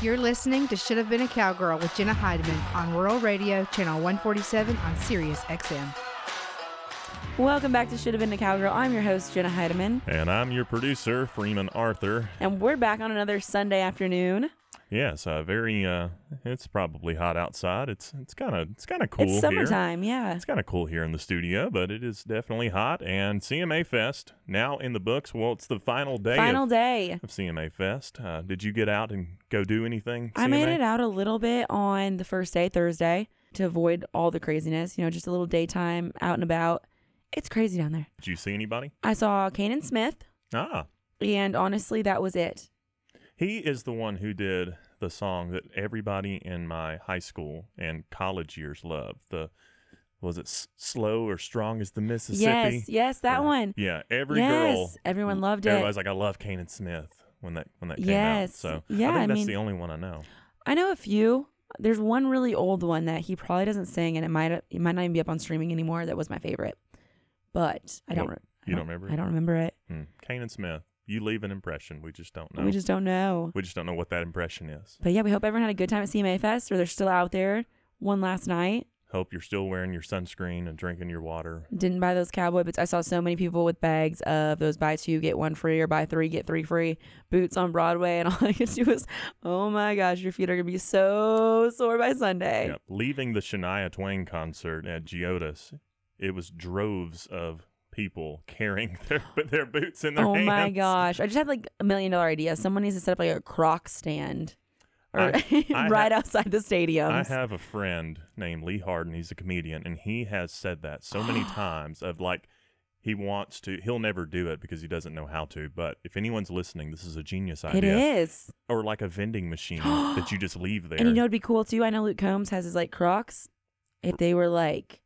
You're listening to Should Have Been a Cowgirl with Jenna Heideman on Rural Radio, Channel 147 on Sirius XM. Welcome back to Should Have Been a Cowgirl. I'm your host, Jenna Heideman, And I'm your producer, Freeman Arthur. and we're back on another Sunday afternoon. Yes, uh, very. Uh, it's probably hot outside. It's it's kind of it's kind of cool it's here. summertime, yeah. It's kind of cool here in the studio, but it is definitely hot. And CMA Fest now in the books. Well, it's the final day Final of, day. of CMA Fest. Uh, did you get out and go do anything? I made it out a little bit on the first day, Thursday, to avoid all the craziness. You know, just a little daytime out and about. It's crazy down there. Did you see anybody? I saw Canaan Smith, Ah, and honestly, that was it. He is the one who did the song that everybody in my high school and college years loved. The was it S- slow or strong as the Mississippi? Yes, yes, that Or- one. Yeah, every yes, girl. everyone loved it. Everybody's like, I love Canaan Smith when that when that came out. Yes. So Yeah, I think I that's mean- the only one I know. I know a few. There's one really old one that he probably doesn't sing, and it might it might not even be up on streaming anymore. That was my favorite, but I don't. Re- I You don't remember? I don't remember it. Hmm. Canaan Smith. You leave an impression. We just don't know. We just don't know. we just don't know what that impression is. But yeah, we hope everyone had a good time at CMA Fest, or they're still out there. One last night. Hope you're still wearing your sunscreen and drinking your water. Didn't buy those cowboy boots. I saw so many people with bags of those buy two get one free or buy three get three free boots on Broadway, and all I could do was, oh my gosh, your feet are gonna be so sore by Sunday. Yep. Leaving the Shania Twain concert at Geodis, it was droves of people carrying their their boots in their Oh hands. my gosh. I just had like a million dollar idea. Someone needs to set up like a croc stand or I- I right ha- outside the stadium. I have a friend named Lee Harden. He's a comedian, and he has said that so many times of like he wants to. He'll never do it because he doesn't know how to. But if anyone's listening, this is a genius idea. is. Or like a vending machine that you just leave there. And you know it'd be cool too? I know Luke Combs has his like crocs. If they were like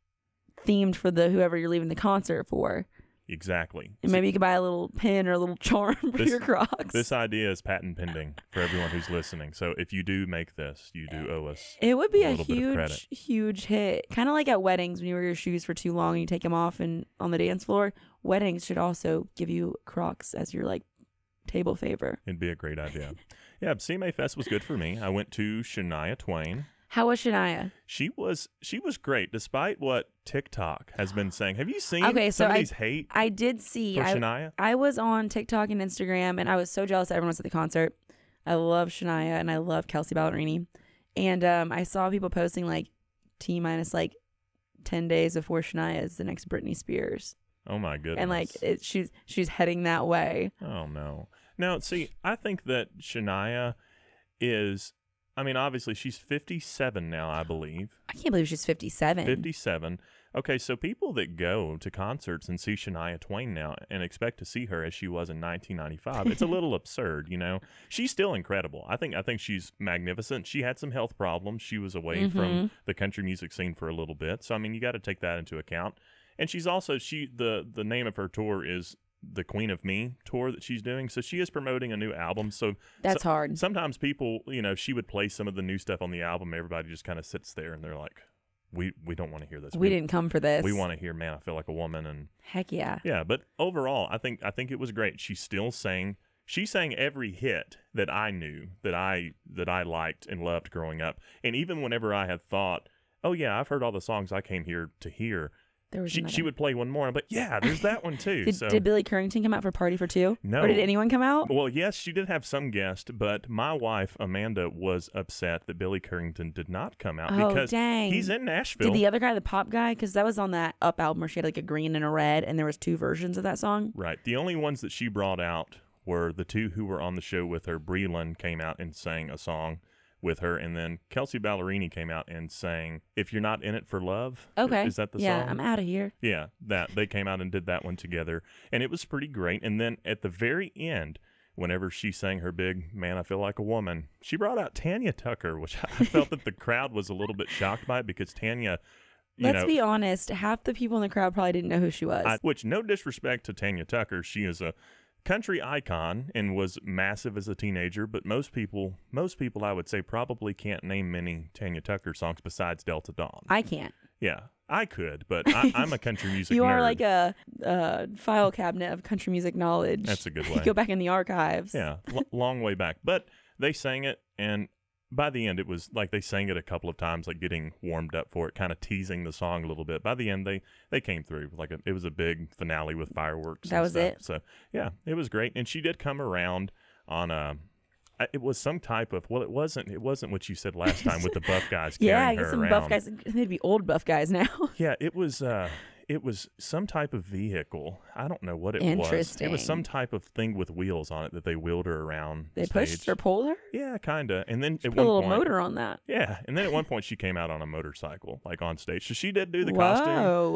themed for the whoever you're leaving the concert for. exactly. And maybe you could buy a little pin or a little charm for This- your crocs. This idea is patent pending for everyone who's listening. So if you do make this, you do owe us. it would be a a, little bit of credit. huge, huge hit. Kind of like at weddings when you wear your shoes for too long and you take them off and on the dance floor. Weddings should also give you Crocs as your like table favor. It'd be a great idea. yeah, CMA Fest was good for me. I went to Shania Twain. How was Shania? She was she was great, despite what TikTok has been saying. Have you seen Okay, so I- somebody's hate I did see. I, Shania? I was on TikTok and Instagram, and I was so jealous everyone was at the concert. I love Shania and I love Kelsea Ballerini, and um, I saw people posting like T minus like ten days before Shania is the next Britney Spears, Oh my goodness! and like it, she's she's heading that way. oh no. Now, see, I think that Shania is. I mean, obviously, she's 57 now, I believe. I can't believe she's fifty seven. 57. Okay, so people that go to concerts and see Shania Twain now and expect to see her as she was in 1995, it's a little absurd, you know. She's still incredible. I think I think she's magnificent. She had some health problems. She was away mm-hmm. from the country music scene for a little bit. So I mean, you got to take that into account. And she's also she the the name of her tour is the Queen of Me tour that she's doing. So she is promoting a new album. So That's so- hard. Sometimes people, you know, she would play some of the new stuff on the album. Everybody just kind of sits there and they're like, "We we don't want to hear this. We didn't come for this. We want to hear, man, I feel like a woman." And Heck yeah. yeah, but overall, I think I think it was great. She still sang. She sang every hit that I knew that I that I liked and loved growing up. And even whenever I had thought, "Oh yeah, I've heard all the songs I came here to hear," There was she another. she would play one more. But yeah, there's that one too. Did, so did Billy Currington come out for Party for Two? No. Or did anyone come out? Well, yes, she did have some guest, but my wife Amanda was upset that Billy Currington did not come out Oh, because dang. he's in Nashville. Did the other guy, the pop guy, because that was on that Up album where she had like a green and a red, and there was two versions of that song. right. The only ones that she brought out were the two who were on the show with her. Breland came out and sang a song with her, and then Kelsea Ballerini came out and sang "If You're Not in It for Love." Okay. is that the yeah, song? Yeah, I'm out of here. Yeah, that they came out and did that one together, and it was pretty great. And then at the very end, whenever she sang her big "Man, I Feel Like a Woman," she brought out Tanya Tucker, which I felt that the crowd was a little bit shocked by because Tanya, you Let's know, be honest. Half the people in the crowd probably didn't know who she was. I, which no disrespect to Tanya Tucker, she is a country icon and was massive as a teenager. But most people, most people, I would say, probably can't name many Tanya Tucker songs besides Delta Dawn. I can't. yeah, I could, but I, I'm a country music. You are nerd. like a, file cabinet of country music knowledge. That's a good way. go back in the archives. Yeah, l- long way back. But they sang it, and by the end, it was like they sang it a couple of times, like getting warmed up for it, kind of teasing the song a little bit. By the end, they they came through like a, it was a big finale with fireworks. That and was stuff. it? So yeah, it was great, and she did come around on a. It was some type of well, it wasn't. It wasn't what you said last time with the buff guys. Yeah, carrying I guess her some around. buff guys. They'd be old buff guys now. Yeah, it was. uh It was some type of vehicle. I don't know what it was. It was some type of thing with wheels on it that they wheeled her around. they stage. pushed or pulled her. Yeah, kinda. And then at Put a little point, motor on that. Yeah, and then at one point she came out on a motorcycle, like on stage. So she did do the Whoa,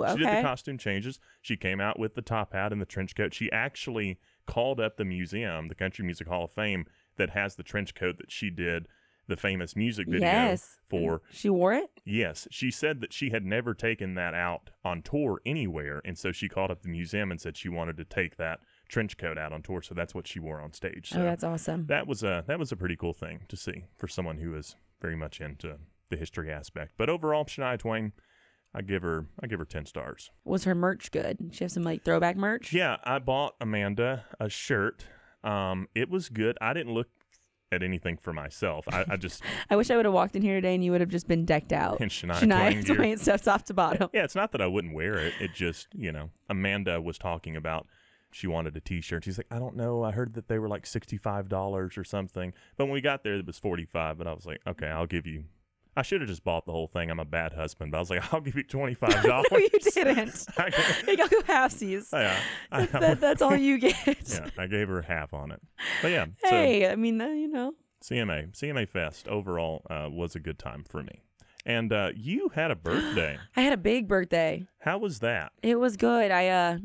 costume. She did the costume changes. She came out with the top hat and the trench coat. She actually called up the museum, the Country Music Hall of Fame, that has the trench coat that she did the famous music video yes. for. She wore it. Yes, she said that she had never taken that out on tour anywhere, and so she called up the museum and said she wanted to take that trench coat out on tour. So that's what she wore on stage. So oh, that's awesome. that was a that was a pretty cool thing to see for someone who is very much into the history aspect. But overall, Shania Twain, I give her I give her ten stars. Was her merch good? Did She have some like throwback merch. Yeah, I bought Amanda a shirt. Um, it was good. I didn't look at anything for myself. I, I just I wish I would have walked in here today and you would have just been decked out. in Shania, Shania Twain. Twain stuff top to bottom. Yeah, it's not that I wouldn't wear it. It just, you know, Amanda was talking about she wanted a t-shirt. She's like, I don't know. I heard that they were like $65 or something. But when we got there, it was 45 But I was like, okay, I'll give you. I should have just bought the whole thing. I'm a bad husband. But I was like, I'll give you $25. no, you didn't. I, You got go halfsies. yeah, That's, that, that's all you get. yeah, I gave her half on it. But yeah, so Hey, I mean, uh, you know, CMA, CMA Fest overall uh, was a good time for me. And uh, you had a birthday. I had a big birthday. How was that? It was good. I uh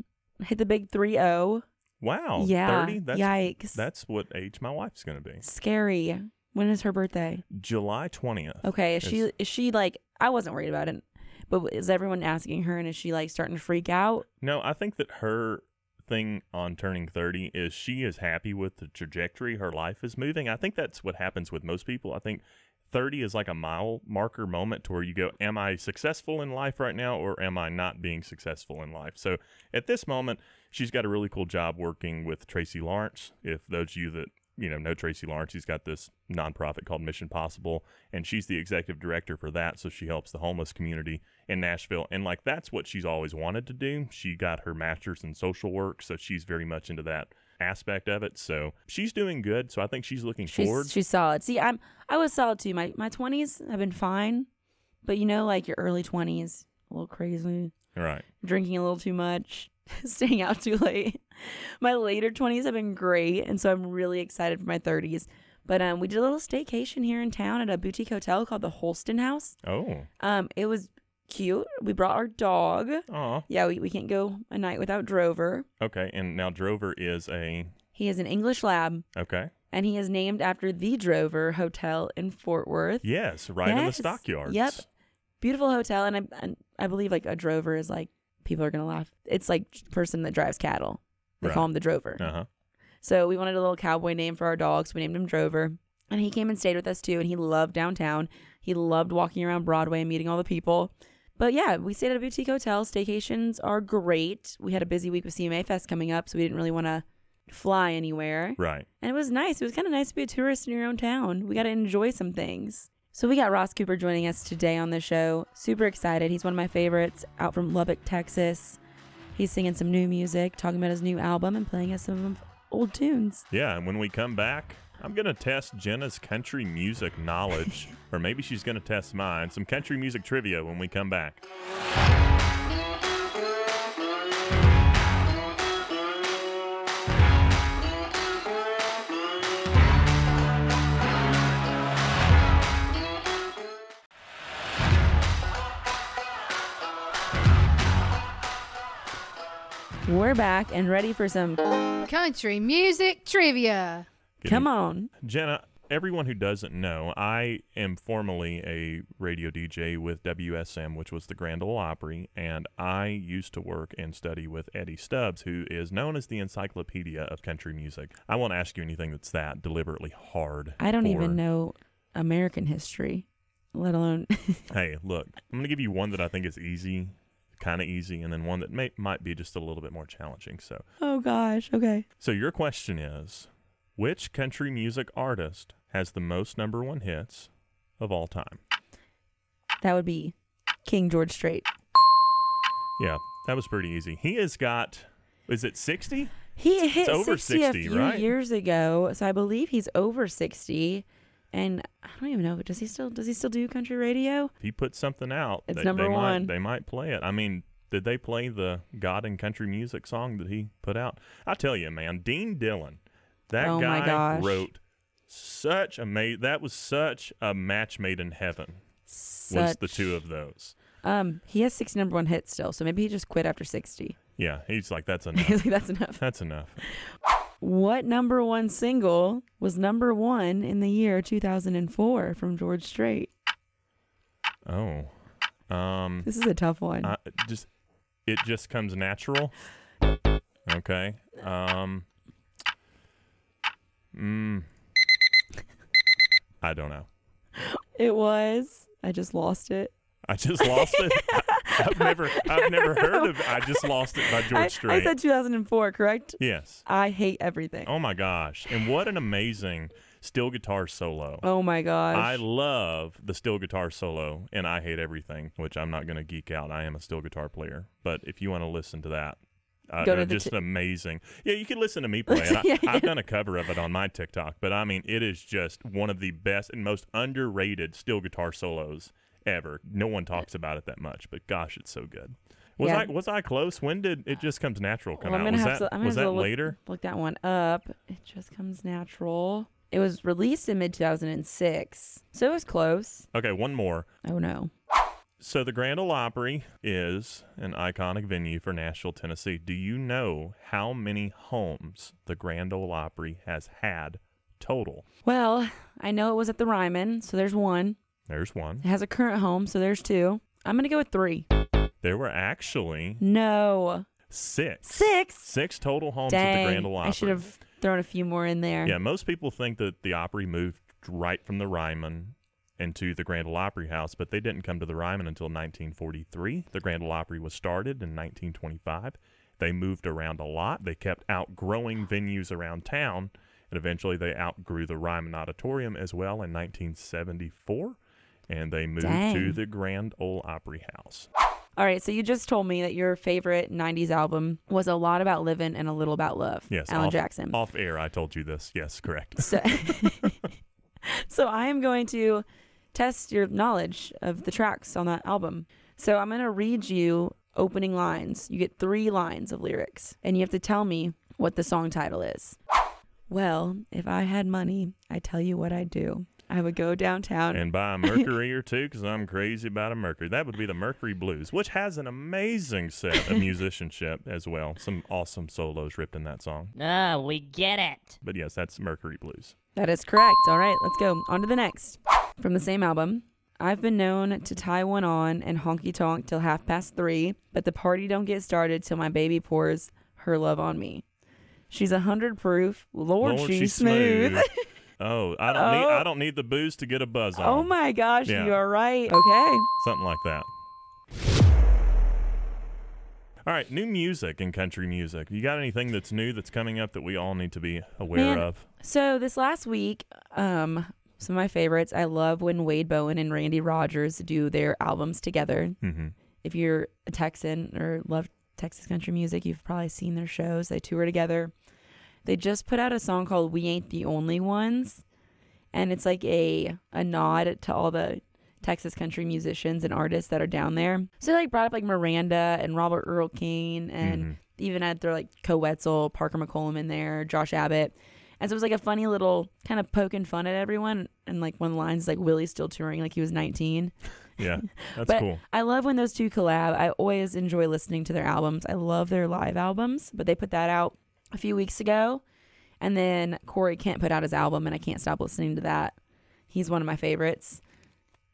hit the big 3-0. Wow, yeah. 30? That's, Yikes. that's what age my wife's going to be. scary. When is her birthday? July 20th. Okay, is she is she like I wasn't worried about it. But is everyone asking her and is she like starting to freak out? No, I think that her thing on turning 30 is she is happy with the trajectory her life is moving. I think that's what happens with most people. I think 30 is like a mile marker moment to where you go, Am I successful in life right now or am I not being successful in life? So at this moment, she's got a really cool job working with Tracy Lawrence. If those of you that you know know Tracy Lawrence, he's got this nonprofit called Mission Possible, and she's the executive director for that. So she helps the homeless community in Nashville, and like that's what she's always wanted to do. She got her master's in social work, so she's very much into that aspect of it. So she's doing good. So I think she's looking forward. She's she's solid. See, I'm I was solid too. My my 20s have been fine. But you know like your early 20s, a little crazy, right. drinking a little too much, staying out too late. My later 20s have been great, and so I'm really excited for my 30s. But um, we did a little staycation here in town at a boutique hotel called the Holston House. Oh. Um, it was cute. We brought our dog. Oh. Yeah, we, we can't go a night without Drover. Okay. And now Drover is a He is an English lab, okay. and he is named after the Drover Hotel in Fort Worth. Yes, right in the Yes. stockyards. Yep. Beautiful hotel, and I and I believe like a drover is like people are gonna laugh. It's like person that drives cattle. They call him the drover. Uh huh. So we wanted a little cowboy name for our dog, so we named him Drover. And he came and stayed with us too, and he loved downtown. He loved walking around Broadway and meeting all the people. But yeah, we stayed at a boutique hotel. Staycations are great. We had a busy week with CMA Fest coming up, so we didn't really want to fly anywhere. Right. And it was nice. It was kind of nice to be a tourist in your own town. We got to enjoy some things. So we got Ross Cooper joining us today on the show. Super excited. He's one of my favorites out from Lubbock, Texas. He's singing some new music, talking about his new album, and playing us some old tunes. Yeah, and when we come back, I'm going to test Jenna's country music knowledge, or maybe she's going to test mine. Some country music trivia when we come back. We're back and ready for some. Country music trivia. Good Come on. Jenna, everyone who doesn't know, I am formerly a radio DJ with WSM, which was the Grand Ole Opry, and I used to work and study with Eddie Stubbs, who is known as the encyclopedia of country music. I won't ask you anything that's that deliberately hard. I don't for- even know American history, let alone. Hey, look, I'm going to give you one that I think is easy, kind of easy, and then one that may might be just a little bit more challenging. So, oh gosh. Okay. so your question is, which country music artist has the most number one hits of all time? That would be King George Strait. Yeah, that was pretty easy. He has got, is it 60? He hit over 60, 60, a few right? years ago, so I believe he's over 60. And I don't even know. Does he still does he still do country radio? If he puts something out, It's they, number they one. Might, they might play it. I mean, did they play the God and Country Music song that he put out? I tell you, man, Dean Dillon, that Oh guy wrote such a ma- that was such a match made in heaven. Was the two of those? Um, he has six number one hits still, so maybe he just quit after 60. Yeah, he's like that's enough. He's like, that's enough. that's enough. What number one single was number one in the year 2004 from George Strait? Oh, um, This is a tough one. I, just it just comes natural. Okay. Um. Mm, I don't know. it was. I just lost it. I just lost it. I've never, I've never heard of. I just lost it by George I, I said 2004, correct? yes. I hate everything. Oh my gosh! And what an amazing steel guitar solo. Oh my gosh. I love the steel guitar solo, and I hate everything, which I'm not going to geek out. I am a steel guitar player, but if you want to listen to that, uh, Go to just ti- amazing. Yeah, you can listen to me play it. I, Yeah, I've done a cover of it on my TikTok, but I mean, it is just one of the best and most underrated steel guitar solos ever. No one talks about it that much, but gosh, it's so good. Was Yeah. I was I close? When did it just comes natural come Well, out? Was that to- was that look- later? Look that one up. It just comes natural. It was released in mid 2006, so it was close. Okay, one more. Oh no. So the Grand Ole Opry is an iconic venue for Nashville, Tennessee. Do you know how many homes the Grand Ole Opry has had total? Well, I know it was at the Ryman, so there's one. There's one. It has a current home, so there's two. I'm gonna go with three. There were actually No, six. six. Six total homes at the Grand Ole Opry. I should have thrown a few more in there. Yeah, most people think that the Opry moved right from the Ryman into the Grand Ole Opry House, but they didn't come to the Ryman until 1943. The Grand Ole Opry was started in 1925. They moved around a lot. They kept outgrowing venues around town, and eventually they outgrew the Ryman Auditorium as well in 1974, and they moved to the Grand Ole Opry House. All right, so you just told me that your favorite '90s album was a lot about living and a little about love. Yes, Alan off, Jackson. Off air, I told you this. Yes, correct. So, so I am going to test your knowledge of the tracks on that album. So I'm going to read you opening lines. You get three lines of lyrics, and you have to tell me what the song title is. Well, if I had money, I tell you what I'd do. I would go downtown. and buy a Mercury or two because I'm crazy about a Mercury. That would be the Mercury Blues, which has an amazing set of musicianship as well. Some awesome solos ripped in that song. Oh, we get it. But yes, that's Mercury Blues. That is correct. All right, let's go. On to the next. From the same album. I've been known to tie one on and honky tonk till half past three, but the party don't get started till my baby pours her love on me. She's a hundred proof. Lord, she's, smooth. oh, I don't need Oh. I don't need the booze to get a buzz on. oh my gosh, Yeah. you are right. Okay. Something like that. All right, new music and country music. You got anything that's new that's coming up that we all need to be aware Man, of? So this last week, um, some of my favorites. I love when Wade Bowen and Randy Rogers do their albums together. hmm if you're a Texan or love Texas country music, you've probably seen their shows. They tour together. They just put out a song called "We Ain't the Only Ones," and it's like a a nod to all the Texas country musicians and artists that are down there. So they like brought up like Miranda and Robert Earl Keen, and Mhm. even had their like Koe Wetzel, Parker McCollum in there, Josh Abbott. And so it was like a funny little kind of poking fun at everyone. And like one of the lines is like Willie's still touring like he was 19. Yeah, that's But cool. I love when those two collab. I always enjoy listening to their albums. I love their live albums, but they put that out a few weeks ago. And then Corey Kent put out his album, and I can't stop listening to that. He's one of my favorites.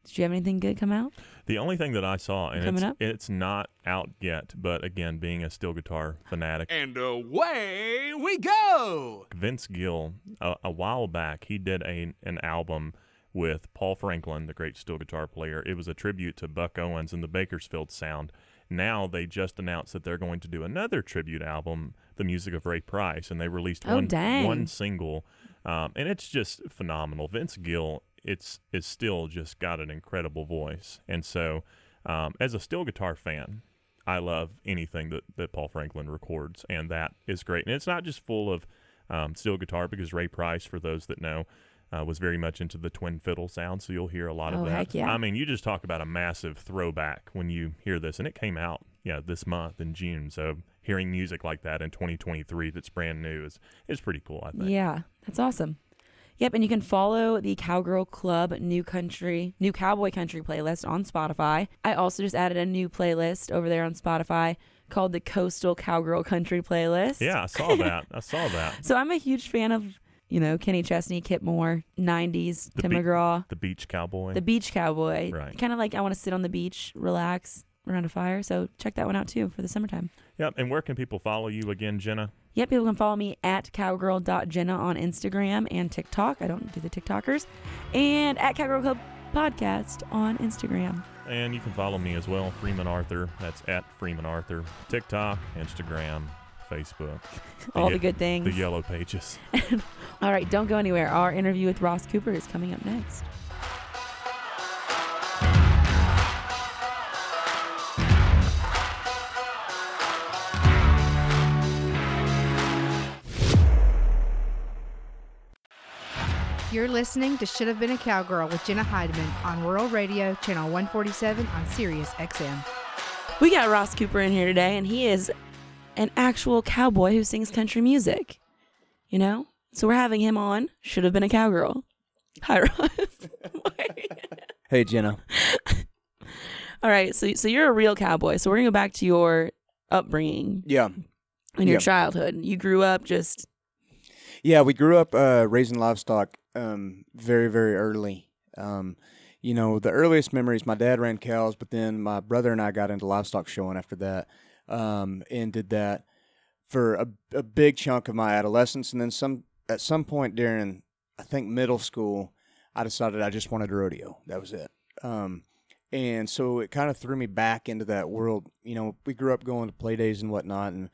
Did you have anything good come out? The only thing that I saw, and Coming it's, up? it's not out yet, but again, being a steel guitar fanatic, And away we go! Vince Gill, a, a while back, he did a an album with Paul Franklin, the great steel guitar player. It was a tribute to Buck Owens and the Bakersfield sound. Now they just announced that they're going to do another tribute album, the music of Ray Price, and they released Oh, one dang. one single, um, and it's just phenomenal. Vince Gill it's it's still just got an incredible voice. And so, um, as a steel guitar fan, I love anything that that Paul Franklin records, and that is great. And it's not just full of um, steel guitar because Ray Price, for those that know. Uh, was very much into the twin fiddle sound, so you'll hear a lot Oh, of that. heck yeah. I mean, you just talk about a massive throwback when you hear this, and it came out, yeah, this month in June. So hearing music like that in 2023 that's brand new is is pretty cool. I think. Yeah, that's awesome. Yep, and you can follow the Cowgirl Club New Country, New Cowboy Country playlist on Spotify. I also just added a new playlist over there on Spotify called the Coastal Cowgirl Country playlist. Yeah, I saw that. I saw that. So I'm a huge fan of, you know, Kenny Chesney, Kip Moore, 90s, The Tim beat- McGraw, The Beach Cowboy. the Beach Cowboy. Right. Kind of like I want to sit on the beach, relax around a fire. So check that one out too for the summertime. Yep. And where can people follow you again, Jenna? Yep, people can follow me at cowgirl.jenna on Instagram and TikTok. I don't do the TikTokers. And at Cowgirl Club Podcast on Instagram. And you can follow me as well, Freeman Arthur. That's at Freeman Arthur. TikTok, Instagram, Facebook. All ye- the good things. The yellow pages. All right, don't go anywhere. Our interview with Ross Cooper is coming up next. You're listening to Should Have Been a Cowgirl with Jenna Heideman on Rural Radio, Channel 147 on Sirius XM. We got Ross Cooper in here today, and he is an actual cowboy who sings country music. You know? So we're having him on. Should have been a cowgirl. Hi, Ross. Hey, Jenna. All right, so so you're a real cowboy. So we're gonna go back to your upbringing Yeah. in your Yeah. childhood. You grew up just Yeah, we grew up uh, raising livestock um, very, very early. Um, you know, the earliest memories, my dad ran cows, but then my brother and I got into livestock showing after that um, and did that for a, a big chunk of my adolescence. And then some at some point during, I think, middle school, I decided I just wanted to rodeo. That was it. Um, and so it kind of threw me back into that world. You know, we grew up going to play days and whatnot and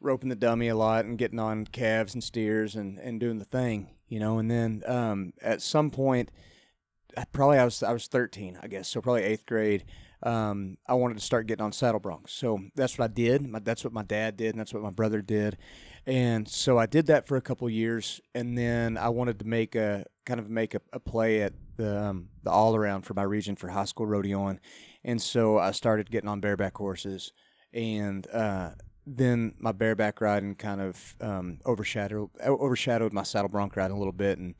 roping the dummy a lot and getting on calves and steers and, and doing the thing, you know. And then um, at some point, probably I was I was 13, I guess, so probably eighth grade. Um, I wanted to start getting on saddle broncs, so that's what I did. My, that's what my dad did, and that's what my brother did. And so I did that for a couple years, and then I wanted to make a kind of make a, a play at the um, the all around for my region for high school rodeoing, and so I started getting on bareback horses, and uh, then my bareback riding kind of um, overshadowed overshadowed my saddle bronc riding a little bit, and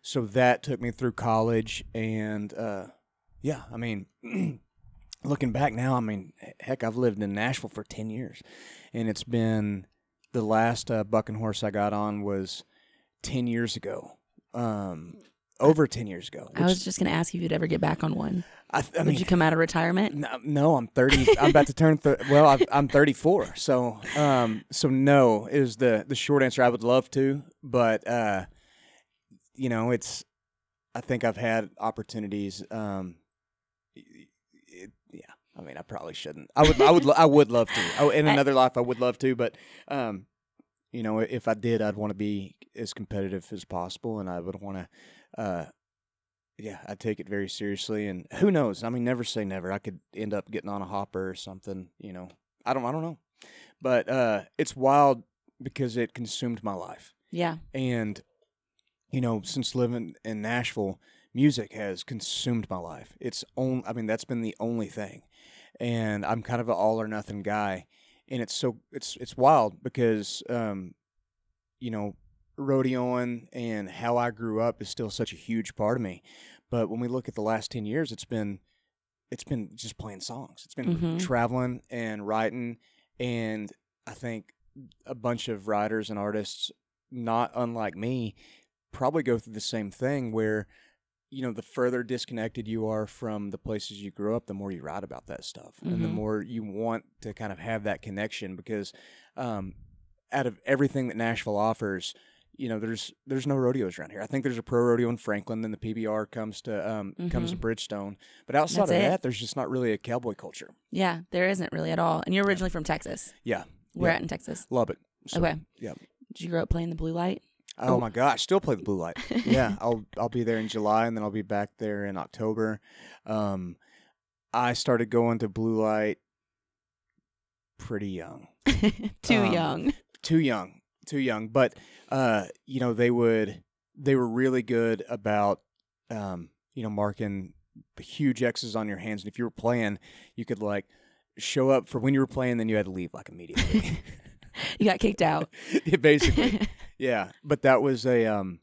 so that took me through college, and uh, yeah, I mean. Looking back now, I mean, heck, I've lived in Nashville for ten years, and it's been the last uh, bucking horse I got on was ten years ago, um, over ten years ago. I was just gonna ask you if you'd ever get back on one. I, th- I Would mean, you come out of retirement? no, no, I'm 30. I'm about to turn. Th- well, I've, I'm 34. So, um, so no is the the short answer. I would love to, but uh, you know, it's. I think I've had opportunities. Um, I mean, I probably shouldn't. I would. I would. I would love to. Oh, in another life, I would love to, but um, you know, if I did, I'd want to be as competitive as possible, and I would want to. Uh, yeah, I take it very seriously, and who knows? I mean, never say never. I could end up getting on a hopper or something. You know, I don't. I don't know, but uh, it's wild because it consumed my life, Yeah. and you know, since living in Nashville, music has consumed my life. It's on. I mean, that's been the only thing, and I'm kind of an all or nothing guy, and it's so it's it's wild because um, you know, rodeoing and how I grew up is still such a huge part of me. But when we look at the last 10 years, it's been it's been just playing songs. It's been Mhm. traveling and writing and I think a bunch of writers and artists not unlike me probably go through the same thing where you know the further disconnected you are from the places you grew up the more you write about that stuff and the Mhm. more you want to kind of have that connection because um, out of everything that Nashville offers you know there's there's no rodeos around here I think there's a pro rodeo in Franklin then the PBR comes to um, comes to Bridgestone but outside That's of it. that there's just not really a cowboy culture Yeah, there isn't really at all. And you're originally from Texas. yeah Where Yeah. at in Texas? love it so, okay. yeah Did you grow up playing the blue light? Oh Oh. my gosh, still play the blue light. yeah, I'll I'll be there in July and then I'll be back there in October. Um, I started going to blue light pretty young, Too Um, young. too young, too young. But uh, you know they would they were really good about um, you know marking huge X's on your hands, and if you were playing, you could like show up for when you were playing, then you had to leave like immediately. You got kicked out. Yeah, Basically, yeah. But that was a um,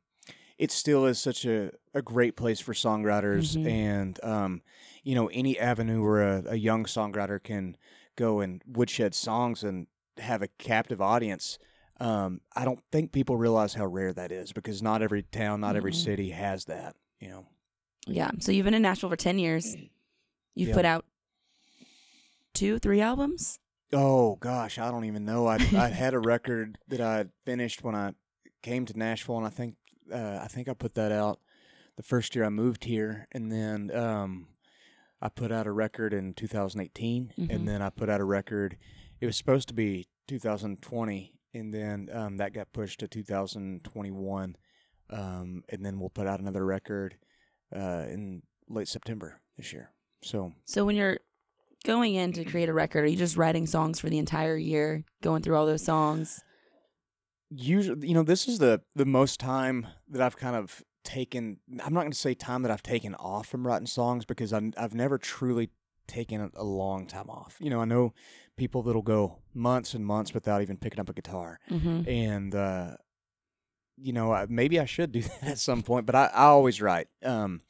it still is such a, a great place for songwriters, Mhm. and um, you know any avenue where a, a young songwriter can go and woodshed songs and have a captive audience. Um, I don't think people realize how rare that is because not every town, not every Mm-mm. city has that. You know. yeah. So you've been in Nashville for 10 years. You've Yeah. put out two, three albums. Oh gosh, I don't even know. I I had a record that I finished when I came to Nashville, and I think uh, I think I put that out the first year I moved here, and then um, I put out a record in 2018, Mhm. and then I put out a record. It was supposed to be 2020, and then um, that got pushed to 2021, um, and then we'll put out another record uh, in late September this year. So So when you're going in to create a record, are you just writing songs for the entire year, going through all those songs? Usually you know this is the the most time that i've kind of taken i'm not going to say time that i've taken off from writing songs because I'm, i've never truly taken a, long time off you know i know people that'll go months and months without even picking up a guitar Mm-hmm. and uh you know I, maybe i should do that at some point but i, I always write um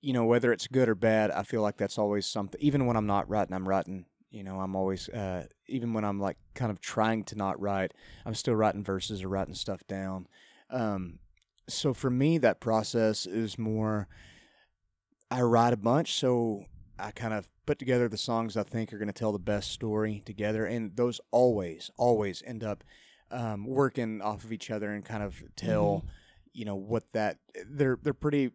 you know whether it's good or bad i feel like that's always something even when i'm not writing i'm writing you know i'm always uh even when i'm like kind of trying to not write i'm still writing verses or writing stuff down. Um so for me that process is more i write a bunch so i kind of put together the songs i think are going to tell the best story together and those always always end up um, working off of each other and kind of tell you know what that they're they're pretty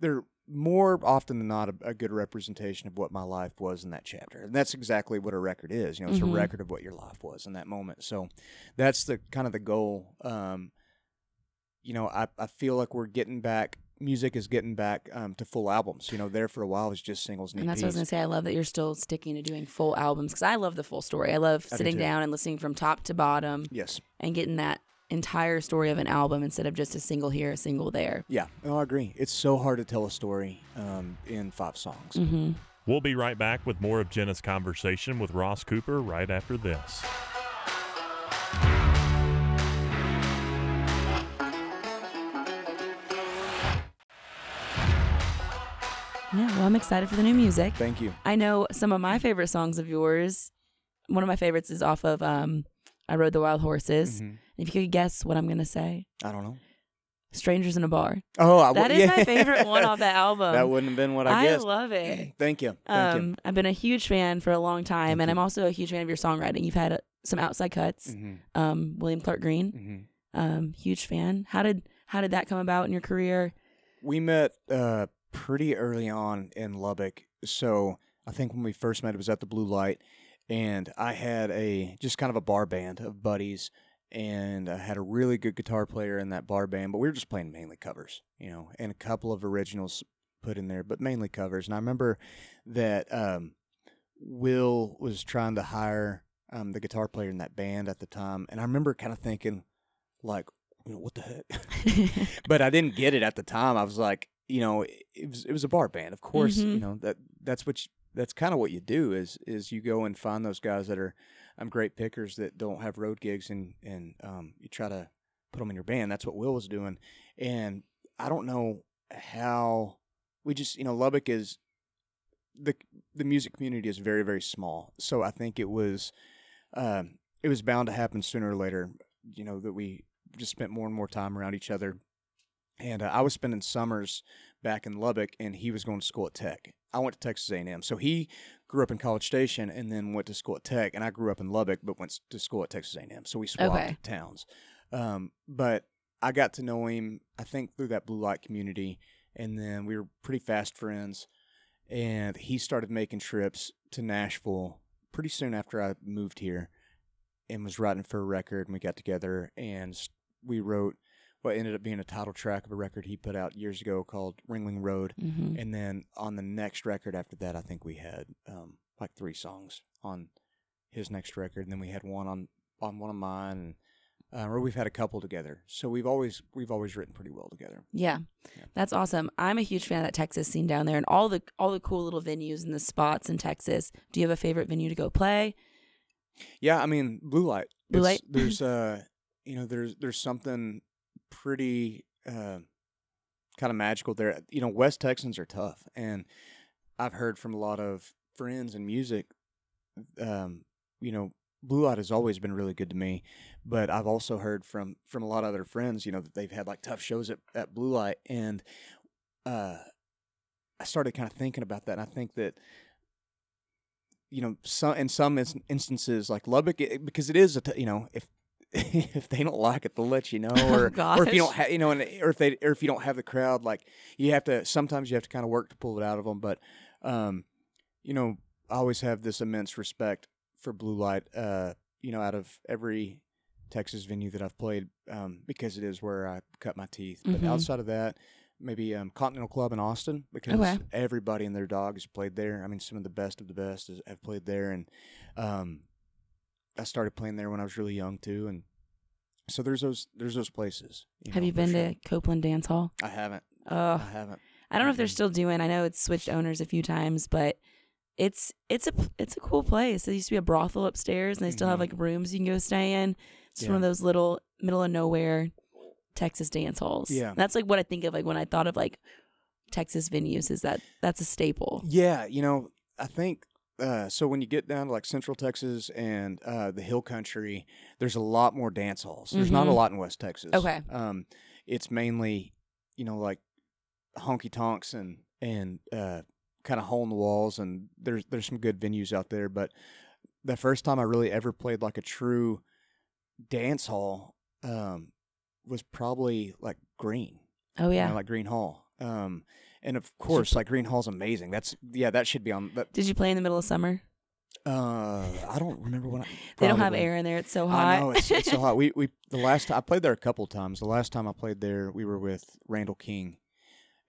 they're more often than not a, a good representation of what my life was in that chapter and that's exactly what a record is you know it's Mhm. a record of what your life was in that moment so that's the kind of the goal um you know i, I feel like we're getting back music is getting back um, to full albums you know there for a while it was just singles and, And that's what I was gonna say. I love that you're still sticking to doing full albums because I love the full story. I love I do sitting too. down and listening from top to bottom yes and getting that entire story of an album instead of just a single here, a single there. yeah no, i agree it's so hard to tell a story um, in five songs Mm-hmm. We'll be right back with more of Jenna's conversation with Ross Cooper right after this. Yeah, well, I'm excited for the new music. thank you I know some of my favorite songs of yours. One of my favorites is off of um, I Rode the Wild Horses. Mhm. If you could guess what I'm gonna say, i don't know Strangers in a Bar. oh I, That is my favorite one off the album. that wouldn't have been what i, guess. I guessed love it. thank you thank you Um, I've been a huge fan for a long time, Thank and you. I'm also a huge fan of your songwriting. You've had uh, some outside cuts. hmm Um, William Clark Green, hmm um, huge fan. How did how did that come about in your career? We met uh, pretty early on in Lubbock. So I think when we first met, it was at the Blue Light, and I had a just kind of a bar band of buddies, and I had a really good guitar player in that bar band, but we were just playing mainly covers, you know, and a couple of originals put in there, but mainly covers. And I remember that um, Will was trying to hire um, the guitar player in that band at the time, and I remember kind of thinking, like, you know, what the heck? but I didn't get it at the time. I was like, you know, it, was it was a bar band, of course. You Mhm. know that that's what you, that's kind of what you do is is you go and find those guys that are um, great pickers that don't have road gigs and and um, you try to put them in your band. That's what Will was doing, and I don't know how we just you know Lubbock is the the music community is very very small, so I think it was um, it was bound to happen sooner or later. You know that we just spent more and more time around each other. And uh, I was spending summers back in Lubbock, and he was going to school at Tech. I went to Texas A&M, so he grew up in College Station and then went to school at Tech, and I grew up in Lubbock but went to school at Texas A&M. So we swapped Okay. towns. Um, but I got to know him, I think, through that blue light community, and then we were pretty fast friends. And he started making trips to Nashville pretty soon after I moved here, and was writing for a record. And we got together and we wrote what ended up being a title track of a record he put out years ago called Ringling Road. hmm And then on the next record after that, I think we had um, like three songs on his next record, and then we had one on on one of mine, uh, or we've had a couple together. So we've always we've always written pretty well together. Yeah. Yeah. That's awesome. I'm a huge fan of that Texas scene down there and all the all the cool little venues and the spots in Texas. Do you have a favorite venue to go play? Yeah, I mean Blue Light. Blue It's- Light? There's uh, you know, there's there's something pretty uh, kind of magical there. You know, West Texans are tough, and I've heard from a lot of friends and music. Um, you know, Blue Light has always been really good to me, but I've also heard from from a lot of other friends. You know, that they've had like tough shows at at Blue Light, and uh, I started kind of thinking about that, and I think that you know, some in some instances, like Lubbock, it, because it is a, t- you know, if if they don't like it, they'll let you know, Oh, or or if you don't you know, and, or if they or if you don't have the crowd, like you have to. Sometimes you have to kind of work to pull it out of them, but um, you know, I always have this immense respect for Blue Light. Uh, you know, out of every Texas venue that I've played, um, because it is where I cut my teeth. But Mhm. outside of that, maybe um, Continental Club in Austin because Okay. everybody and their dog has played there. I mean, some of the best of the best has, have played there, and um, I started playing there when I was really young too. And so there's those there's those places. have know, you been sure. to Coupland Dance Hall? I haven't. Oh, I haven't. I don't know if they're still doing. I know it's switched owners a few times, but it's it's a it's a cool place. There used to be a brothel upstairs, and they still have Mhm. like rooms you can go stay in. It's one of those little middle of nowhere Texas dance halls. Yeah. that's like what I think of like when I thought of like Texas venues. Is that that's a staple? Yeah, you know, I think uh, so. When you get down to like Central Texas and uh, the Hill Country, there's a lot more dance halls. There's not a Mhm. lot in West Texas. Okay. um, it's mainly you know like honky tonks and and uh, kind of hole in the walls, and there's there's some good venues out there. But the first time I really ever played like a true dance hall um, was probably like Gruene Oh you yeah. know, like Gruene Hall. Um, and of course, like Gruene Hall's amazing. That's yeah, that should be on. That, Did you play in the middle of summer? uh, I don't remember when I. They don't have air in there. It's so hot. I know it's, it's so hot. We we the last time I played there a couple times. The last time I played there, we were with Randall King,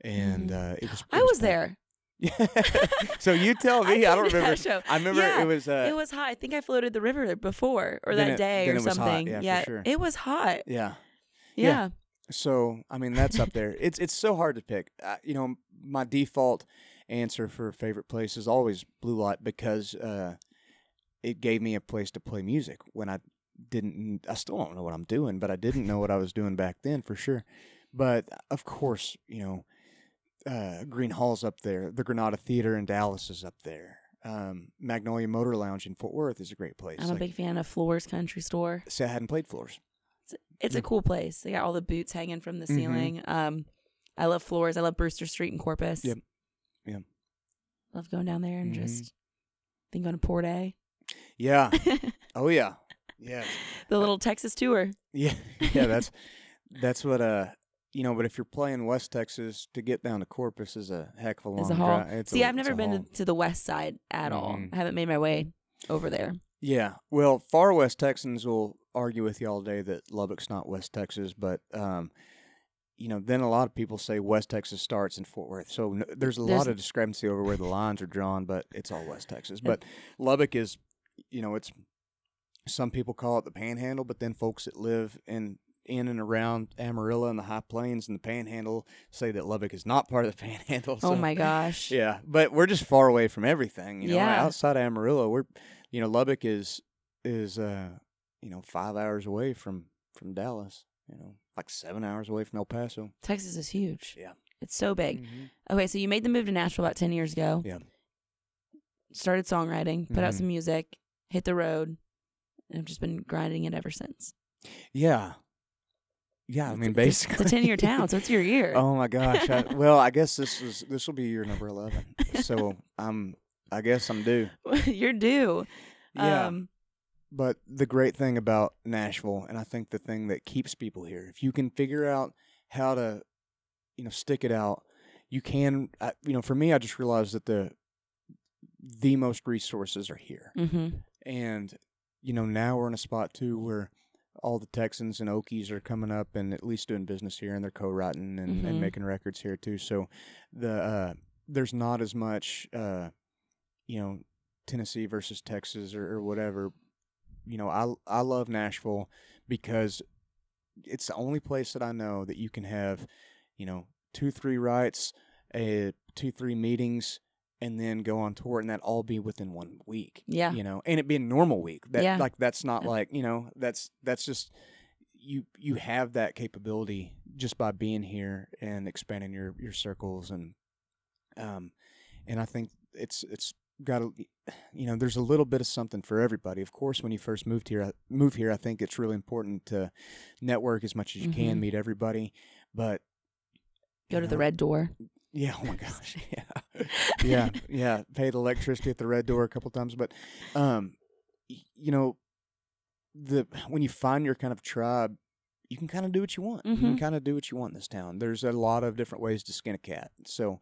and uh, it was. it Mm-hmm. I was packed. there. so you tell me. I, don't came to that remember. show. I remember Yeah, it was. Uh, it was hot. I think I floated the river before or that it- day or it was hot. something. Yeah, for sure. it was hot. yeah. Yeah. Yeah. So I mean that's up there. It's it's so hard to pick. Uh, you know, my default answer for favorite place is always Blue Light because uh, it gave me a place to play music when I didn't. I still don't know what I'm doing, but I didn't know what I was doing back then for sure. But of course, you know, uh, Gruene Hall's up there. The Granada Theater in Dallas is up there. Um, Magnolia Motor Lounge in Fort Worth is a great place. I'm a Like, big fan of Floore's Country Store. say I hadn't played Floore's. It's a cool place. They got all the boots hanging from the Mhm. ceiling. Um, I love Floore's. I love Brewster Street in Corpus. Yep. Yep. Love going down there and Mhm. just think on a poor day. Yeah. oh yeah. Yeah. the little Texas tour. Yeah, yeah, that's that's what uh you know. But if you're playing West Texas, to get down to Corpus is a heck of a long a haul. drive. It's See, I've never been to, to the west side at all. Mhm. I haven't made my way over there. Yeah, well, far West Texans will argue with you all day that Lubbock's not West Texas, but um, you know, then a lot of people say West Texas starts in Fort Worth. So n there's a There's- lot of discrepancy over where the lines are drawn, but it's all West Texas. But Lubbock is, you know, it's some people call it the Panhandle, but then folks that live in in and around Amarillo and the High Plains and the Panhandle say that Lubbock is not part of the Panhandle. oh my gosh. yeah, but we're just far away from everything. You know, Yeah. outside of Amarillo, we're you know Lubbock is is uh you know five hours away from from Dallas. You know, like seven hours away from El Paso. Texas is huge. Yeah. It's so big. Okay, so you made the move to Nashville about 10 years ago. Yeah. Started songwriting, put out Mhm. some music, hit the road, and I've just been grinding it ever since. Yeah, yeah. I mean, basically, It's a 10 year town, so it's your year. oh my gosh! I, well, I guess this is this will be year number eleven. So I'm, I guess I'm due. You're due. Yeah. Um, But the great thing about Nashville, and I think the thing that keeps people here, if you can figure out how to, you know, stick it out, you can. I, you know, for me, I just realized that the the most resources are here, hmm and you know, now we're in a spot too where all the Texans and Okies are coming up and at least doing business here, and they're co-writing and, Mhm. and making records here too. So the uh, there's not as much, uh, you know, Tennessee versus Texas or, or whatever. You know, I I love Nashville because it's the only place that I know that you can have, you know, two three rights, a two three meetings, and then go on tour, and that all be within one week. Yeah. you know, and it be a normal week. That Yeah. like that's not Yeah. like you know that's that's just you you have that capability just by being here and expanding your your circles and um and I think it's it's got a you know there's a little bit of something for everybody. Of course, when you first moved here, I- move here, I think it's really important to network as much as you Mhm. can, meet everybody, but Go to the red door. Yeah. Oh my gosh. Yeah. yeah. Yeah. Paid electricity at the red door a couple times, but um, you know, the when you find your kind of tribe, you can kind of do what you want. You can Mhm. kind of do what you want in this town. There's a lot of different ways to skin a cat. So,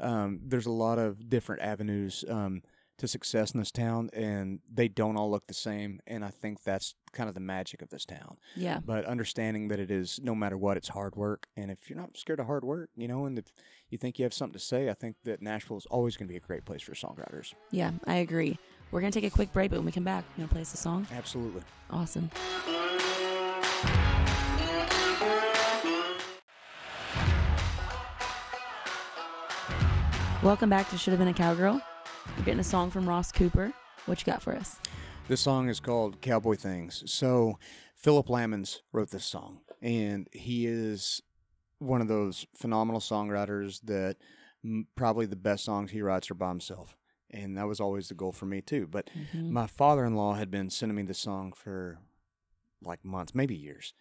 um, there's a lot of different avenues um to success in this town, and they don't all look the same. And I think that's kind of the magic of this town Yeah. but understanding that it is no matter what it's hard work and if you're not scared of hard work you know and if you think you have something to say i think that nashville is always going to be a great place for songwriters Yeah, I agree. We're gonna take a quick break, but when we come back, you gonna play us a song? absolutely Awesome. Welcome back to Should Have Been a Cowgirl. We're getting a song from Ross Cooper. What you got for us? this song is called cowboy things so Phillip Lammonds wrote this song and he is one of those phenomenal songwriters that m- probably the best songs he writes are by himself and that was always the goal for me too but Mhm. My father in law had been sending me this song for like months, maybe years,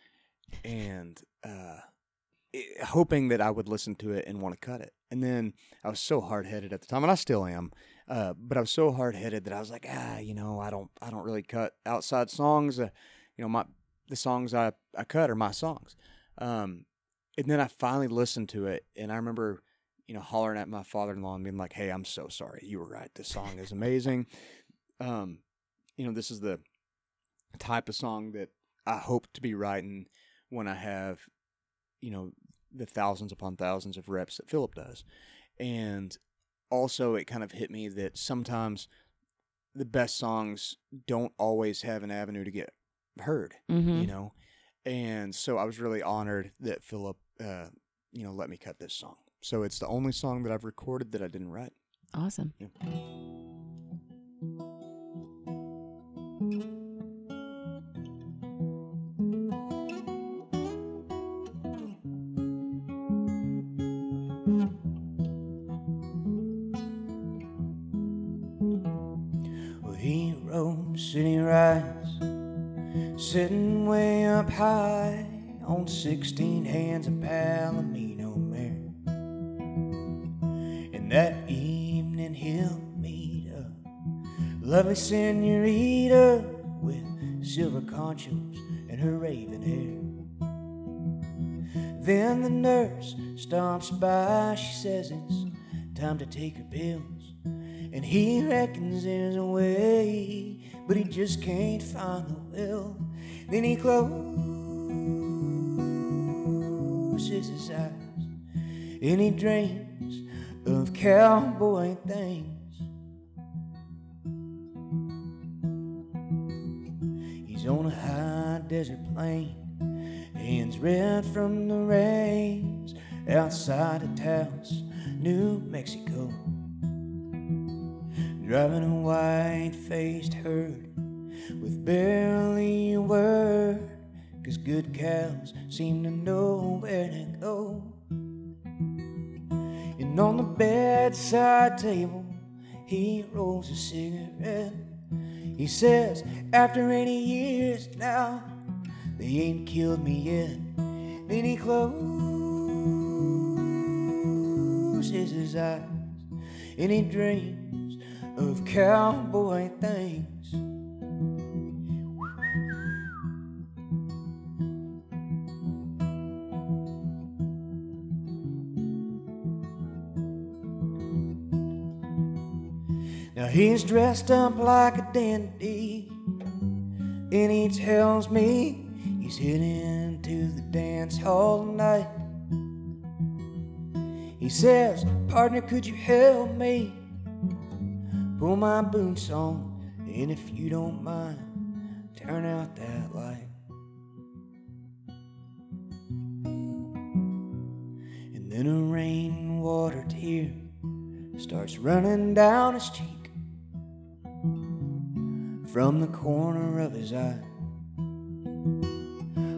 and uh, i hoping that I would listen to it and want to cut it. And then I was so hard headed at the time, and I still am. Uh, but I was so hard headed that I was like, ah, you know, I don't, I don't really cut outside songs. Uh, you know, my the songs I I cut are my songs. Um, and then I finally listened to it, and I remember, you know, hollering at my father in law and being like, "Hey, I'm so sorry. You were right. This song is amazing." um, you know, this is the type of song that I hope to be writing when I have, you know, the thousands upon thousands of reps that Philip does. And also, it kind of hit me that sometimes the best songs don't always have an avenue to get heard, Mhm. you know? And so I was really honored that Philip, uh, you know, let me cut this song. So it's the only song that I've recorded that I didn't write. Awesome. Yeah. City rise, sitting way up high on 16 hands of Palomino mare. And that evening he'll meet a lovely senorita with silver conchos and her raven hair. Then the nurse stops by, she says it's time to take her pills. And he reckons there's a way, but he just can't find the will. Then he closes his eyes and he dreams of cowboy things. He's on a high desert plain, hands red from the rains, outside of Taos, New Mexico. Driving a white faced herd with barely a word, 'cause good cows seem to know where to go. And on the bedside table, he rolls a cigarette. He says, After 80 years now, they ain't killed me yet. Then he closes his eyes and he dreams of cowboy things. Now he's dressed up like a dandy, and he tells me He's heading to the dance hall tonight. He says, Partner, could you help me? Pull my boots on, and if you don't mind, turn out that light. And then a rainwater tear starts running down his cheek from the corner of his eye.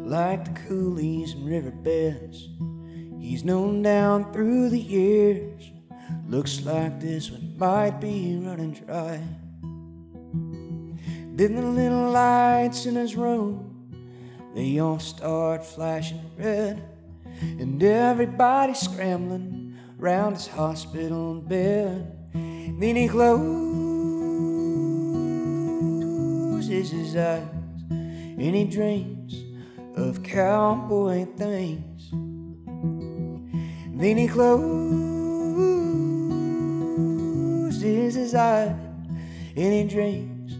Like the coulees and riverbeds he's known down through the years. Looks like this one might be running dry. Then the little lights in his room, they all start flashing red. And everybody's scrambling round his hospital bed. Then he closes his eyes and he dreams of cowboy things. Then he closes his eyes and he dreams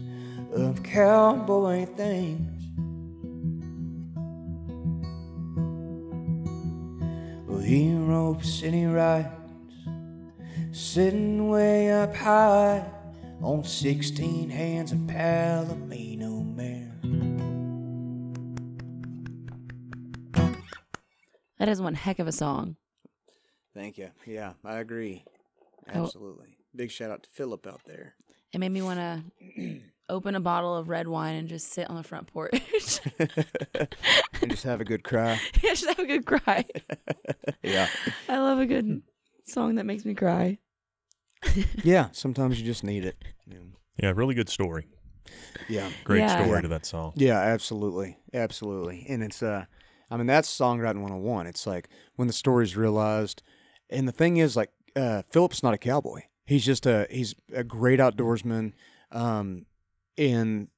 of cowboy things. Well, he ropes and he rides, sitting way up high on 16 hands of Palomino mare. That is one heck of a song. Thank you. Yeah, I agree. Oh. Absolutely. Big shout out to Philip out there. It made me want to open a bottle of red wine and just sit on the front porch. and just have a good cry. yeah, just have a good cry. Yeah. I love a good song that makes me cry. Yeah, sometimes you just need it. Yeah. Yeah, really good story. Yeah. Great Yeah. story Yeah. to that song. Yeah, absolutely. Absolutely. And it's uh I mean that's songwriting 101. It's like when the story's realized and the thing is like uh Philip's not a cowboy. He's just a he's a great outdoorsman um and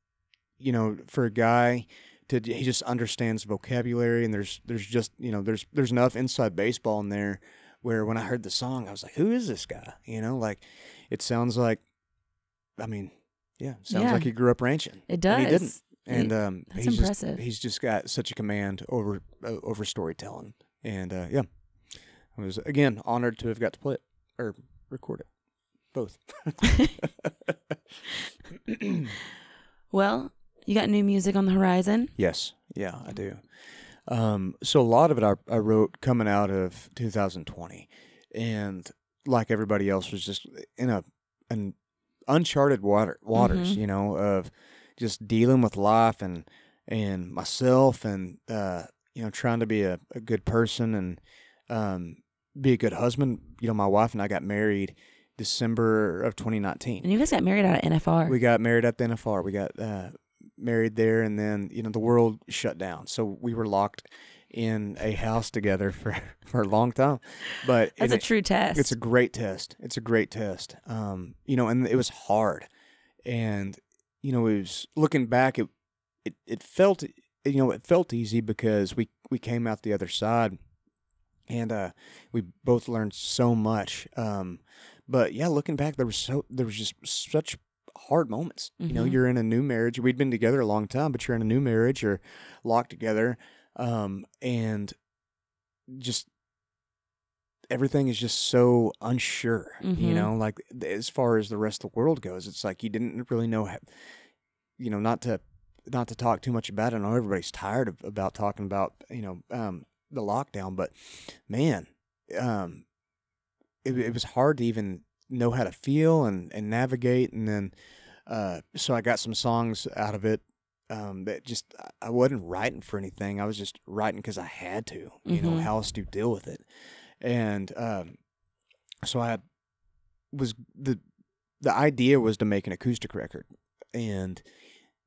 you know for a guy to he just understands vocabulary and there's there's just you know there's there's enough inside baseball in there where when I heard the song I was like who is this guy? You know, like it sounds like I mean, yeah, sounds Yeah. like he grew up ranching. It does. And he didn't and um, that's he's impressive. Just, he's just got such a command over uh, over storytelling, and uh, yeah, I was again honored to have got to play it or record it, both. well, you got new music on the horizon. yes, yeah, I do. Um, so a lot of it I, I wrote coming out of 2020, and like everybody else was just in a an uncharted water waters, Mhm. you know, of just dealing with life and and myself and uh, you know trying to be a, a good person and um, be a good husband. You know, my wife and I got married December of 2019. And you guys got married out at NFR. We got married at the NFR. We got uh, married there, and then you know the world shut down, so we were locked in a house together for for a long time. But That's a it- true test. it's a great test. It's a great test. Um, you know, and it was hard, and you know, it was looking back. It it it felt you know it felt easy because we we came out the other side, and uh, we both learned so much. Um, but yeah, looking back, there was so there was just such hard moments. You know, Mhm. you're in a new marriage. We'd been together a long time, but you're in a new marriage. You're locked together, um, and just everything is just so unsure. You Mhm. know, like as far as the rest of the world goes, it's like you didn't really know. How, you know, not to not to talk too much about it. I know everybody's tired of about talking about you know um, the lockdown, but man, um, it, it was hard to even know how to feel and, and navigate. And then, uh, so I got some songs out of it um, that just I wasn't writing for anything. I was just writing because I had to. You know, Mhm. how else do you deal with it? And um, so I was the the idea was to make an acoustic record, and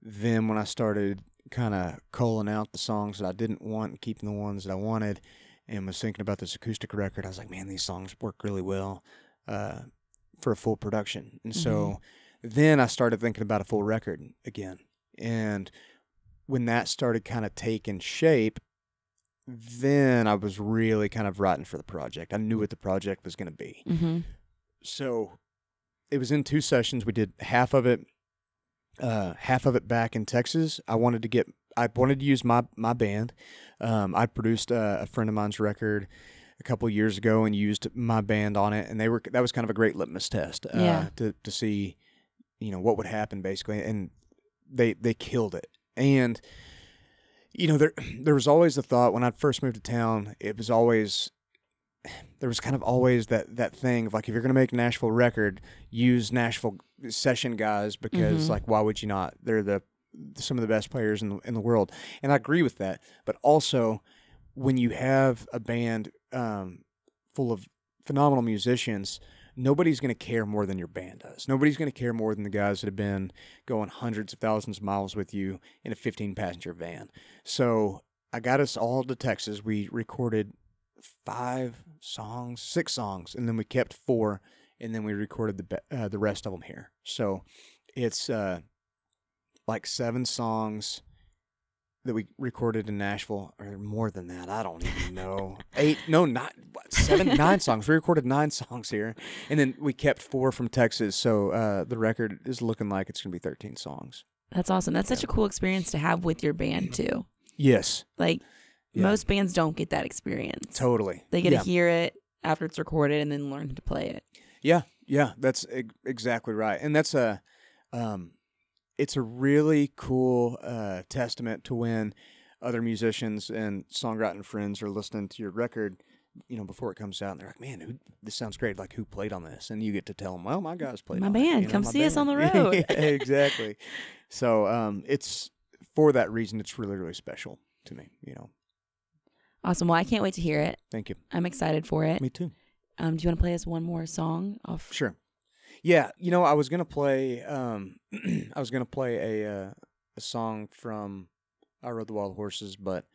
then when I started kind of calling out the songs that I didn't want and keeping the ones that I wanted, and was thinking about this acoustic record, I was like, man, these songs work really well uh, for a full production. And so then I started thinking about a full record again. And when that started kind of taking shape, then I was really kind of writing for the project. I knew what the project was going to be. mm-hmm. So it was in two sessions. We did half of it, uh, half of it back in Texas. I wanted to get. I wanted to use my my band. Um, I produced a, a friend of mine's record a couple years ago and used my band on it, and they were that was kind of a great litmus test uh, Yeah. to to see, you know, what would happen basically, and they they killed it. And you know, there there was always the thought when I first moved to town, it was always there was kind of always that that thing of like if you're going to make a Nashville record, use Nashville session guys because Mhm. like why would you not? They're the some of the best players in the, in the world, and I agree with that. But also, when you have a band um, full of phenomenal musicians, nobody's going to care more than your band does. Nobody's going to care more than the guys that have been going hundreds of thousands of miles with you in a 15 passenger van. So I got us all to Texas. We recorded five songs, six songs, and then we kept four, and then we recorded the uh, the rest of them here. So it's uh, like seven songs that we recorded in Nashville, or more than that. I don't even know. Eight, no, not what, seven, nine songs. We recorded nine songs here, and then we kept four from Texas. So uh, the record is looking like it's going to be thirteen songs. That's awesome. That's such a cool experience to have with your band too. Yes, Like Yeah. most bands don't get that experience. totally. They get yeah. to hear it after it's recorded and then learn to play it. Yeah, yeah, that's e- exactly right, and that's a, um, it's a really cool uh, testament to when other musicians and songwriting friends are listening to your record, you know, before it comes out, and they're like, "Man, who, this sounds great! Like, who played on this?" And you get to tell them, "Well, my guys played My band, you know, come my see us on the road. Yeah, exactly. So, um, it's for that reason, it's really, really special to me. You know, Awesome. Well, I can't wait to hear it. thank you. I'm excited for it. Me too. Um, do you want to play us one more song off? Sure. Yeah, you know, I was gonna play. Um, I was gonna play a uh, a song from I Rode the Wild Horses, but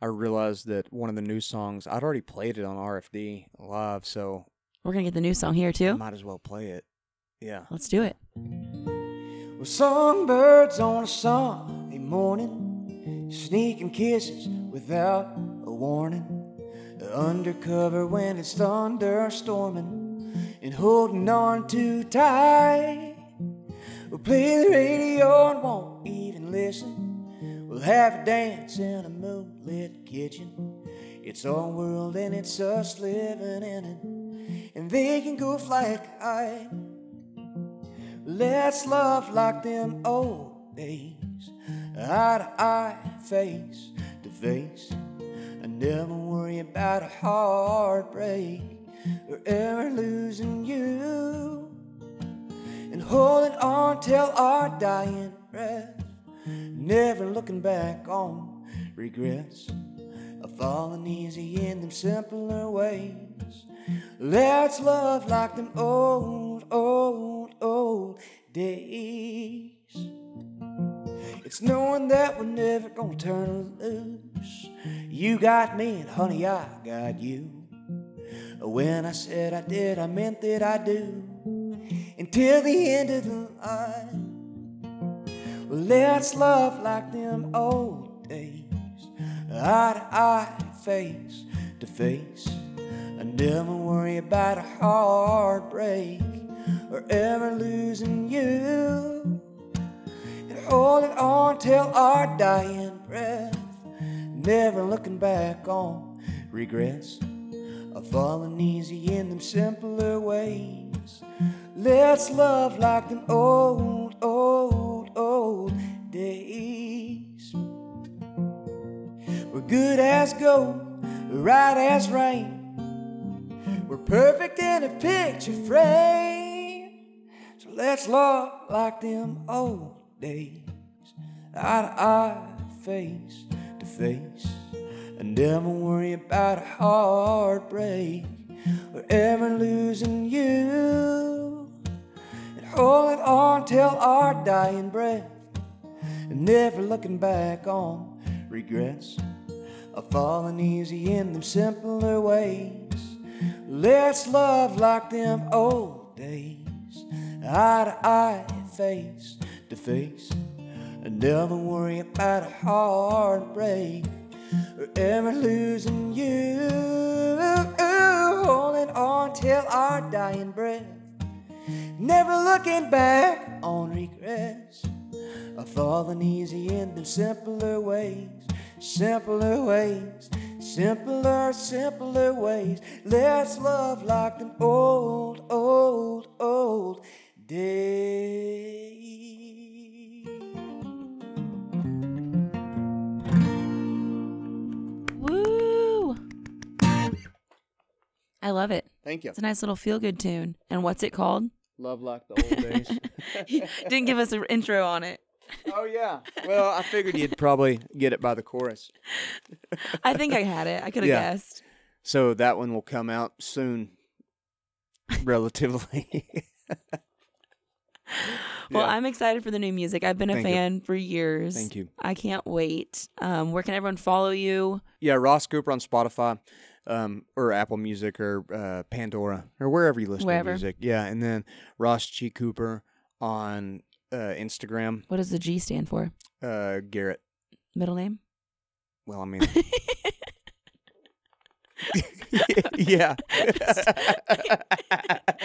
I realized that one of the new songs I'd already played it on RFD live, so We're gonna get the new song here I too. might as well play it. Yeah. Let's do it. Well, songbirds on a Sunday morning, sneaking kisses without a warning. Undercover when it's thunderstorming, and holding on too tight. We'll play the radio and won't even listen. We'll have a dance in a moonlit kitchen. It's our world and it's us living in it, and they can go fly a kite. Let's love like them old days, eye to eye, face to face. and never worry about a heartbreak or ever losing you. And holding on till our dying breath, never looking back on regrets of falling easy in them simpler ways. Let's love like them old, old, old days. It's knowing that we're never gonna turn loose. You got me, and honey, I got you. When I said I did, I meant that I do. Until the end of the line. Well, let's love like them old days. Eye to eye, face to face. And never worry about a heartbreak or ever losing you. And holding on till our dying breath. Never looking back on regrets of falling easy in them simpler ways. Let's love like them old, old, old days. We're good as gold, right as rain. We're perfect in a picture frame. So let's love like them old days. Eye to eye, face to face. And never worry about a heartbreak or ever losing you. And holding on till our dying breath. And never looking back on regrets of falling easy in them simpler ways. Let's love like them old days, eye to eye, face to face, and never worry about a heartbreak or ever losing you. Holding on till our dying breath, never looking back on regrets are falling easy in them simpler ways, simpler ways, simpler, simpler ways. Let's love like them old, old, old days. I love it. Thank you. It's a nice little feel good tune. And what's it called? Love like the old days. Didn't give us an intro on it. oh yeah. Well, I figured you'd probably get it by the chorus. I think I had it. I could have Yeah. guessed. So that one will come out soon, relatively. Well, Yeah. I'm excited for the new music. I've been a Thank you. fan for years. Thank you. I can't wait. Um, where can everyone follow you? Yeah, Ross Cooper on Spotify, um, or Apple Music, or uh, Pandora, or wherever you listen Wherever. to music. Yeah, and then Ross G Cooper on uh, Instagram. What does the G stand for? Uh, Garrett. Middle name? Well, I mean, yeah.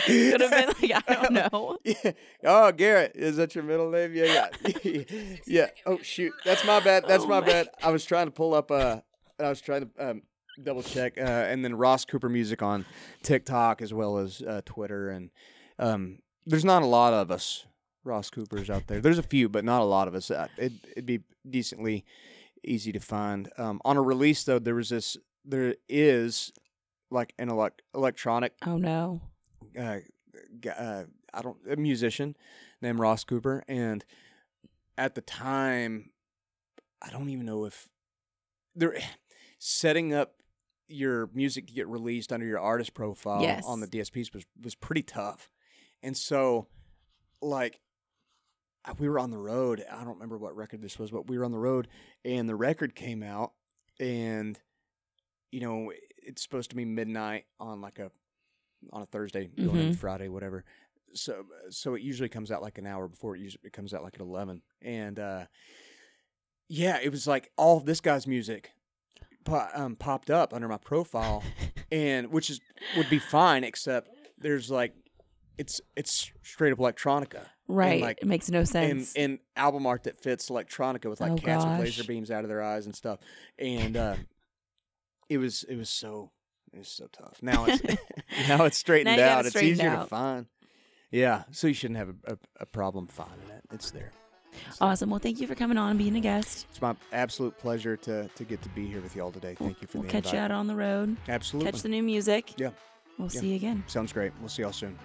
Could have been like, I don't know. Yeah. Oh, Garrett, is that your middle name? Yeah, yeah, yeah. Oh shoot, that's my bad. That's Oh my my bad. I was trying to pull up. Uh, I was trying to um, double check, uh, and then Ross Cooper music on TikTok as well as uh, Twitter, and um, there's not a lot of us Ross Coopers out there. There's a few, but not a lot of us. Uh, it, it'd be decently easy to find. Um, on a release though, there was this. There is like an elec- electronic Oh no. uh, uh, I don't a musician named Ross Cooper, and at the time, I don't even know if they're setting up your music to get released under your artist profile Yes. on the DSPs was was pretty tough, and so like we were on the road. I don't remember what record this was, but we were on the road, and the record came out, and you know it's supposed to be midnight on like a on a Thursday, going into Friday, whatever. So so it usually comes out like an hour before it usually it comes out like at eleven, and uh, yeah, it was like all of this guy's music po- um, popped up under my profile, and which is would be fine except there's like it's it's straight up electronica. Right. like- it makes no and, sense. and album art that fits electronica with like Oh, cats with laser beams out of their eyes and stuff. And uh, it was it was so it was so tough. Now it's now it's straightened Now you got it out. It's easier to find. Yeah, so you shouldn't have a, a, a problem finding it. It's there. Awesome. Well, thank you for coming on and being a guest. It's my absolute pleasure to to get to be here with y'all today. Thank you for We'll the catch invite. you out on the road. Absolutely. Catch the new music. Yeah. We'll Yeah. see you again. Sounds great. We'll see y'all soon.